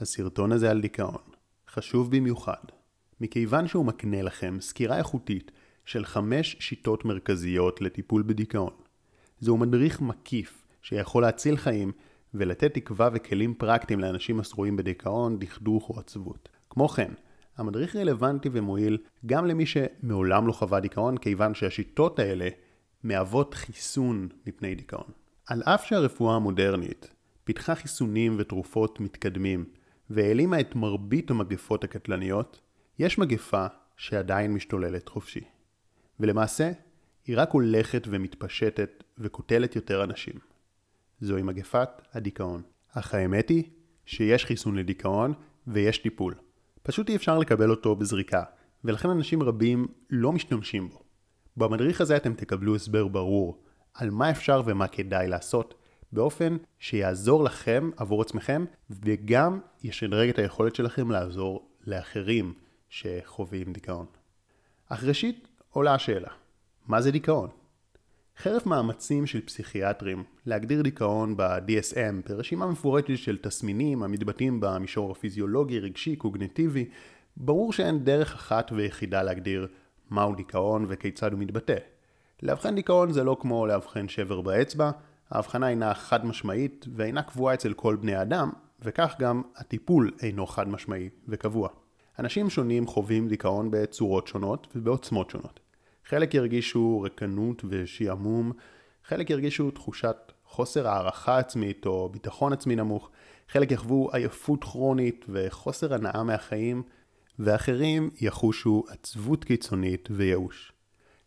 הסרטון הזה על דיכאון חשוב במיוחד, מכיוון שהוא מקנה לכם סקירה איכותית של חמש שיטות מרכזיות לטיפול בדיכאון. זהו מדריך מקיף שיכול להציל חיים ולתת תקווה וכלים פרקטיים לאנשים השרויים בדיכאון, דכדוך או עצבות. כמו כן, המדריך רלוונטי ומועיל גם למי שמעולם לא חווה דיכאון, כיוון שהשיטות האלה מהוות חיסון מפני דיכאון. על אף שהרפואה המודרנית פיתחה חיסונים ותרופות מתקדמים והעלימה את מרבית המגפות הקטלניות, יש מגפה שעדיין משתוללת חופשי. ולמעשה, היא רק הולכת ומתפשטת וקוטלת יותר אנשים. זוהי מגפת הדיכאון. אך האמת היא שיש חיסון לדיכאון ויש טיפול. פשוט אי אפשר לקבל אותו בזריקה, ולכן אנשים רבים לא משתמשים בו. במדריך הזה אתם תקבלו הסבר ברור על מה אפשר ומה כדאי לעשות, באופן שיעזור לכם עבור עצמכם, וגם ישדרג את היכולת שלכם לעזור לאחרים שחווים דיכאון. אך ראשית עולה השאלה, מה זה דיכאון? חרף מאמצים של פסיכיאטרים להגדיר דיכאון ב-DSM ברשימה מפורטת של תסמינים המתבטאים במישור הפיזיולוגי, רגשי, קוגניטיבי, ברור שאין דרך אחת ויחידה להגדיר מהו דיכאון וכיצד הוא מתבטא. לאבחן דיכאון זה לא כמו לאבחן שבר באצבע, ההבחנה אינה חד משמעית ואינה קבועה אצל כל בני האדם, וכך גם הטיפול אינו חד משמעי וקבוע. אנשים שונים חווים דיכאון בצורות שונות ובעוצמות שונות. חלק ירגישו רקנות ושעמום, חלק ירגישו תחושת חוסר הערכה עצמית או ביטחון עצמי נמוך, חלק יחוו עייפות כרונית וחוסר הנאה מהחיים, ואחרים יחושו עצבות קיצונית וייאוש.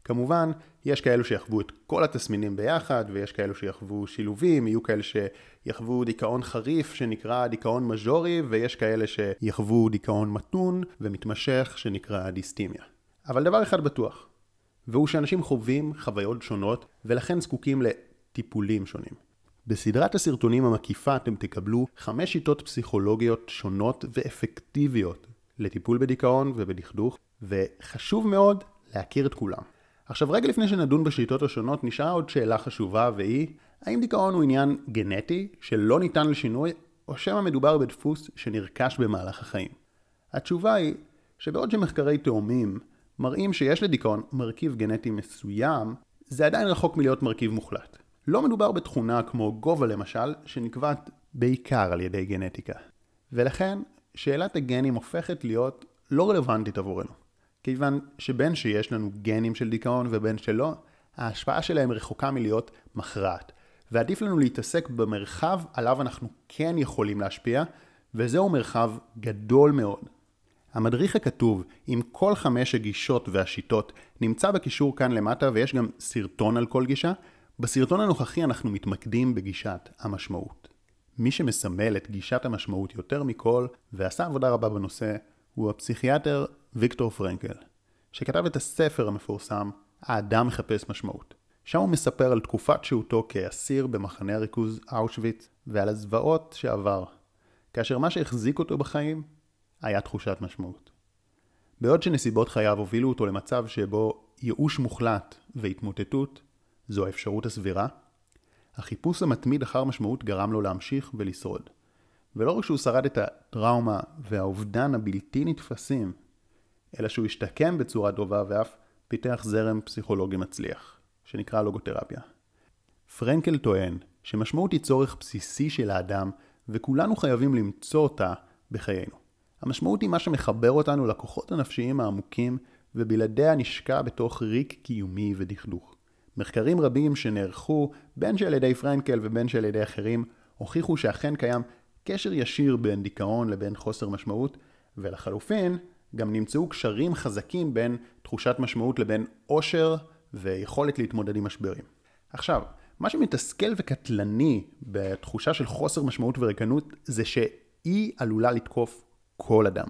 כמובן, יש כאלו שיחוו את כל התסמינים ביחד, ויש כאלו שיחוו שילובים, יהיו כאלה שיחוו דיכאון חריף שנקרא דיכאון מז'ורי, ויש כאלה שיחוו דיכאון מתון ומתמשך שנקרא דיסטימיה. אבל דבר אחד בטוח, והוא שאנשים חווים חוויות שונות ולכן זקוקים לטיפולים שונים. בסדרת הסרטונים המקיפה אתם תקבלו חמש שיטות פסיכולוגיות שונות ואפקטיביות לטיפול בדיכאון ובדכדוך, וחשוב מאוד להכיר את כולם. עכשיו רגע לפני שנדון בשיטות השונות נשארה עוד שאלה חשובה והיא האם דיכאון הוא עניין גנטי שלא ניתן לשינוי או שמא מדובר בדפוס שנרכש במהלך החיים? התשובה היא שבעוד שמחקרי תאומים מראים שיש לדיכאון מרכיב גנטי מסוים, זה עדיין רחוק מלהיות מרכיב מוחלט. לא מדובר בתכונה כמו גובה למשל, שנקבעת בעיקר על ידי גנטיקה. ולכן, שאלת הגנים הופכת להיות לא רלוונטית עבורנו. כיוון שבין שיש לנו גנים של דיכאון ובין שלא, ההשפעה שלהם רחוקה מלהיות מכרעת. ועדיף לנו להתעסק במרחב עליו אנחנו כן יכולים להשפיע, וזהו מרחב גדול מאוד. המדריך הכתוב עם כל חמש הגישות והשיטות נמצא בקישור כאן למטה ויש גם סרטון על כל גישה. בסרטון הנוכחי אנחנו מתמקדים בגישת המשמעות. מי שמסמל את גישת המשמעות יותר מכל ועשה עבודה רבה בנושא הוא הפסיכיאטר ויקטור פרנקל, שכתב את הספר המפורסם "האדם מחפש משמעות". שם הוא מספר על תקופת שהותו כאסיר במחנה הריכוז אושוויץ ועל הזוועות שעבר, כאשר מה שהחזיק אותו בחיים היה תחושת משמעות. בעוד שנסיבות חייו הובילו אותו למצב שבו ייאוש מוחלט והתמוטטות זו האפשרות הסבירה, החיפוש המתמיד אחר משמעות גרם לו להמשיך ולשרוד. ולא רק שהוא שרד את הטראומה והאובדן הבלתי נתפסים, אלא שהוא השתקם בצורה טובה ואף פיתח זרם פסיכולוגי מצליח, שנקרא לוגותרפיה. פרנקל טוען שמשמעות היא צורך בסיסי של האדם, וכולנו חייבים למצוא אותה בחיינו. המשמעות היא מה שמחבר אותנו לכוחות הנפשיים העמוקים, ובלעדיה נשקע בתוך ריק קיומי ודכדוך. מחקרים רבים שנערכו, בין שעל ידי פרנקל ובין שעל ידי אחרים, הוכיחו שאכן קיים קשר ישיר בין דיכאון לבין חוסר משמעות, ולחלופין, גם נמצאו קשרים חזקים בין תחושת משמעות לבין עושר ויכולת להתמודד עם משברים. עכשיו, מה שמתסכל וקטלני בתחושה של חוסר משמעות וריקנות זה שהיא עלולה לתקוף כל אדם.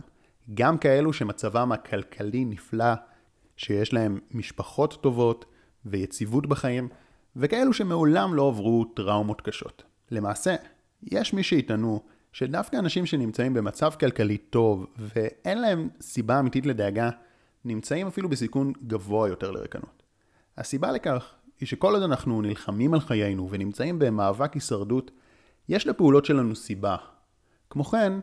גם כאלו שמצבם הכלכלי נפלא, שיש להם משפחות טובות ויציבות בחיים, וכאלו שמעולם לא עברו טראומות קשות. למעשה, יש מי שיטענו שדווקא אנשים שנמצאים במצב כלכלי טוב ואין להם סיבה אמיתית לדאגה, נמצאים אפילו בסיכון גבוה יותר לרקנות. הסיבה לכך היא שכל עוד אנחנו נלחמים על חיינו ונמצאים במאבק הישרדות, יש לפעולות שלנו סיבה. כמו כן,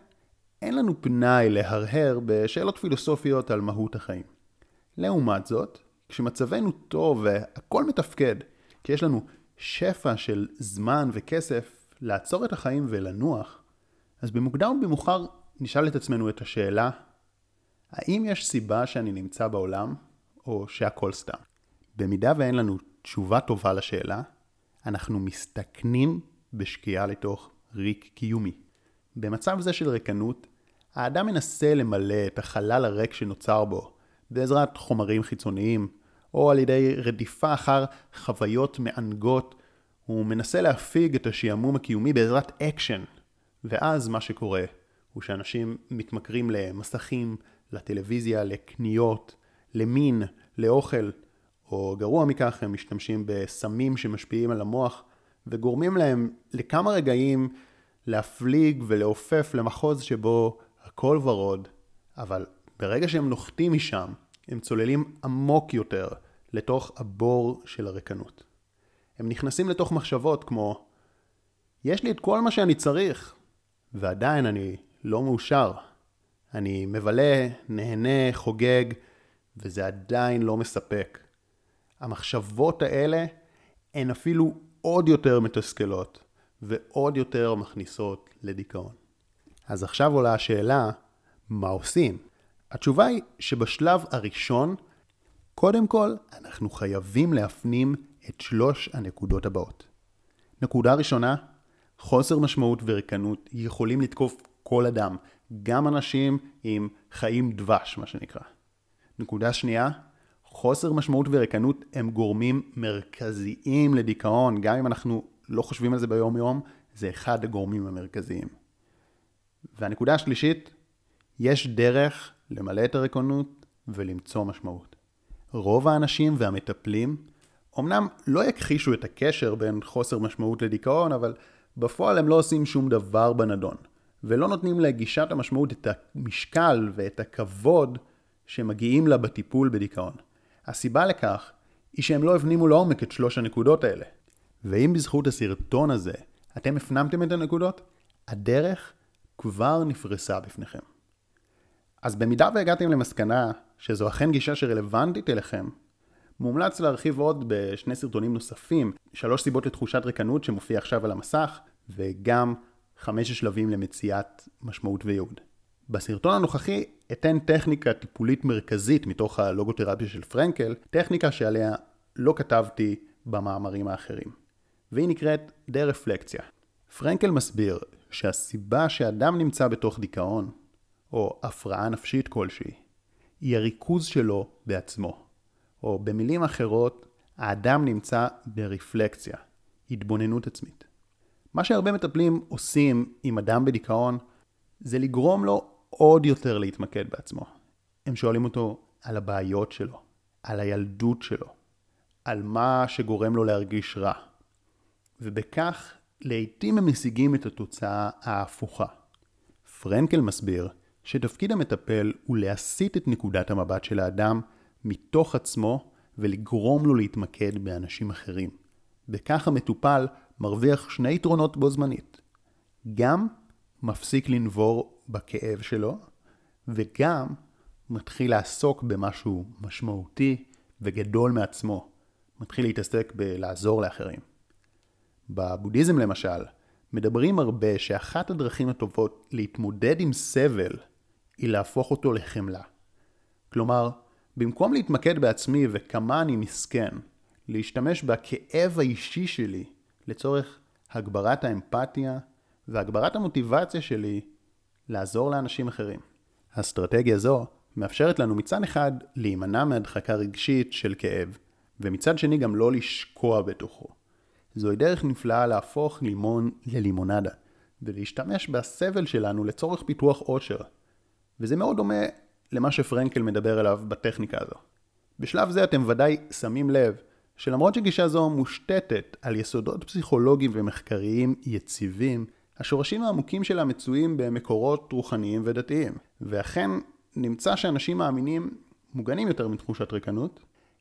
אין לנו פנאי להרהר בשאלות פילוסופיות על מהות החיים. לעומת זאת, כשמצבנו טוב והכל מתפקד, כי יש לנו שפע של זמן וכסף לעצור את החיים ולנוח, אז במוקדם או במאוחר נשאל את עצמנו את השאלה, האם יש סיבה שאני נמצא בעולם, או שהכל סתם? במידה ואין לנו תשובה טובה לשאלה, אנחנו מסתכנים בשקיעה לתוך ריק קיומי. במצב זה של ריקנות, האדם מנסה למלא את החלל הריק שנוצר בו, בעזרת חומרים חיצוניים, או על ידי רדיפה אחר חוויות מענגות, הוא מנסה להפיג את השעמום הקיומי בעזרת אקשן. ואז מה שקורה הוא שאנשים מתמכרים למסכים, לטלוויזיה, לקניות, למין, לאוכל, או גרוע מכך, הם משתמשים בסמים שמשפיעים על המוח, וגורמים להם לכמה רגעים להפליג ולעופף למחוז שבו הכל ורוד, אבל ברגע שהם נוחתים משם, הם צוללים עמוק יותר לתוך הבור של הריקנות. הם נכנסים לתוך מחשבות כמו, יש לי את כל מה שאני צריך, ועדיין אני לא מאושר. אני מבלה, נהנה, חוגג, וזה עדיין לא מספק. המחשבות האלה הן אפילו עוד יותר מתסכלות ועוד יותר מכניסות לדיכאון. אז עכשיו עולה השאלה, מה עושים? התשובה היא שבשלב הראשון, קודם כל, אנחנו חייבים להפנים את שלוש הנקודות הבאות. נקודה ראשונה, חוסר משמעות וריקנות יכולים לתקוף כל אדם, גם אנשים עם חיים דבש, מה שנקרא. נקודה שנייה, חוסר משמעות וריקנות הם גורמים מרכזיים לדיכאון, גם אם אנחנו לא חושבים על זה ביום יום, זה אחד הגורמים המרכזיים. והנקודה השלישית, יש דרך למלא את הריקנות ולמצוא משמעות. רוב האנשים והמטפלים אמנם לא יכחישו את הקשר בין חוסר משמעות לדיכאון, אבל בפועל הם לא עושים שום דבר בנדון, ולא נותנים לגישת המשמעות את המשקל ואת הכבוד שמגיעים לה בטיפול בדיכאון. הסיבה לכך היא שהם לא הפנימו לעומק את שלוש הנקודות האלה. ואם בזכות הסרטון הזה אתם הפנמתם את הנקודות, הדרך כבר נפרסה בפניכם. אז במידה והגעתם למסקנה שזו אכן גישה שרלוונטית אליכם, מומלץ להרחיב עוד בשני סרטונים נוספים, שלוש סיבות לתחושת ריקנות שמופיע עכשיו על המסך, וגם חמש שלבים למציאת משמעות וייעוד. בסרטון הנוכחי אתן טכניקה טיפולית מרכזית מתוך הלוגותרפיה של פרנקל, טכניקה שעליה לא כתבתי במאמרים האחרים. והיא נקראת דה-רפלקציה. פרנקל מסביר שהסיבה שאדם נמצא בתוך דיכאון, או הפרעה נפשית כלשהי, היא הריכוז שלו בעצמו. או במילים אחרות, האדם נמצא ברפלקציה, התבוננות עצמית. מה שהרבה מטפלים עושים עם אדם בדיכאון, זה לגרום לו עוד יותר להתמקד בעצמו. הם שואלים אותו על הבעיות שלו, על הילדות שלו, על מה שגורם לו להרגיש רע. ובכך לעתים הם משיגים את התוצאה ההפוכה. פרנקל מסביר שתפקיד המטפל הוא להסיט את נקודת המבט של האדם מתוך עצמו ולגרום לו להתמקד באנשים אחרים. בכך המטופל מרוויח שני יתרונות בו זמנית. גם מפסיק לנבור בכאב שלו, וגם מתחיל לעסוק במשהו משמעותי וגדול מעצמו. מתחיל להתעסק בלעזור לאחרים. בבודהיזם למשל, מדברים הרבה שאחת הדרכים הטובות להתמודד עם סבל היא להפוך אותו לחמלה. כלומר, במקום להתמקד בעצמי וכמה אני מסכן, להשתמש בכאב האישי שלי לצורך הגברת האמפתיה והגברת המוטיבציה שלי לעזור לאנשים אחרים. האסטרטגיה זו מאפשרת לנו מצד אחד להימנע מהדחקה רגשית של כאב, ומצד שני גם לא לשקוע בתוכו. זוהי דרך נפלאה להפוך לימון ללימונדה, ולהשתמש בסבל שלנו לצורך פיתוח עושר. וזה מאוד דומה למה שפרנקל מדבר עליו בטכניקה הזו. בשלב זה אתם ודאי שמים לב שלמרות שגישה זו מושתתת על יסודות פסיכולוגיים ומחקריים יציבים, השורשים העמוקים שלה מצויים במקורות רוחניים ודתיים, ואכן נמצא שאנשים מאמינים מוגנים יותר מתחושת ריקנות.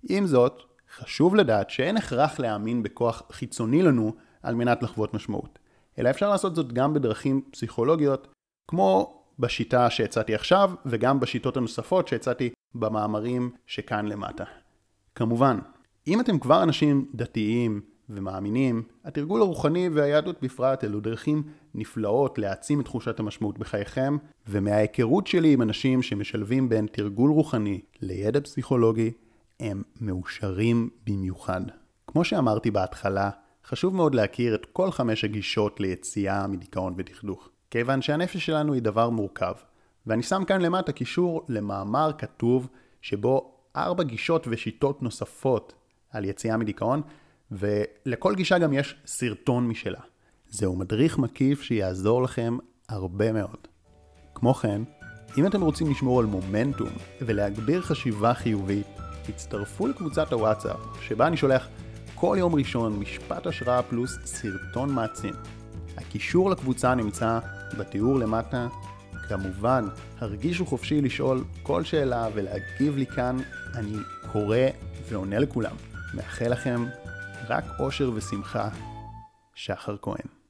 עם זאת, חשוב לדעת שאין הכרח להאמין בכוח חיצוני לנו על מנת לחוות משמעות, אלא אפשר לעשות זאת גם בדרכים פסיכולוגיות, כמו בשיטה שהצעתי עכשיו, וגם בשיטות הנוספות שהצעתי במאמרים שכאן למטה. כמובן, אם אתם כבר אנשים דתיים ומאמינים, התרגול הרוחני והיהדות בפרט אלו דרכים נפלאות להעצים את תחושת המשמעות בחייכם, ומההיכרות שלי עם אנשים שמשלבים בין תרגול רוחני לידע פסיכולוגי, הם מאושרים במיוחד. כמו שאמרתי בהתחלה, חשוב מאוד להכיר את כל חמש הגישות ליציאה מדיכאון ודכדוך, כיוון שהנפש שלנו היא דבר מורכב. ואני שם כאן למטה קישור למאמר כתוב שבו ארבע גישות ושיטות נוספות על יציאה מדיכאון, ולכל גישה גם יש סרטון משלה. זהו מדריך מקיף שיעזור לכם הרבה מאוד. כמו כן, אם אתם רוצים לשמור על מומנטום ולהגביר חשיבה חיובית, הצטרפו לקבוצת הוואטסאפ, שבה אני שולח כל יום ראשון משפט השראה פלוס סרטון מעצים. הקישור לקבוצה נמצא בתיאור למטה. כמובן, הרגישו חופשי לשאול כל שאלה ולהגיב לי כאן, אני קורא ועונה לכולם. מאחל לכם רק אושר ושמחה. שחר כהן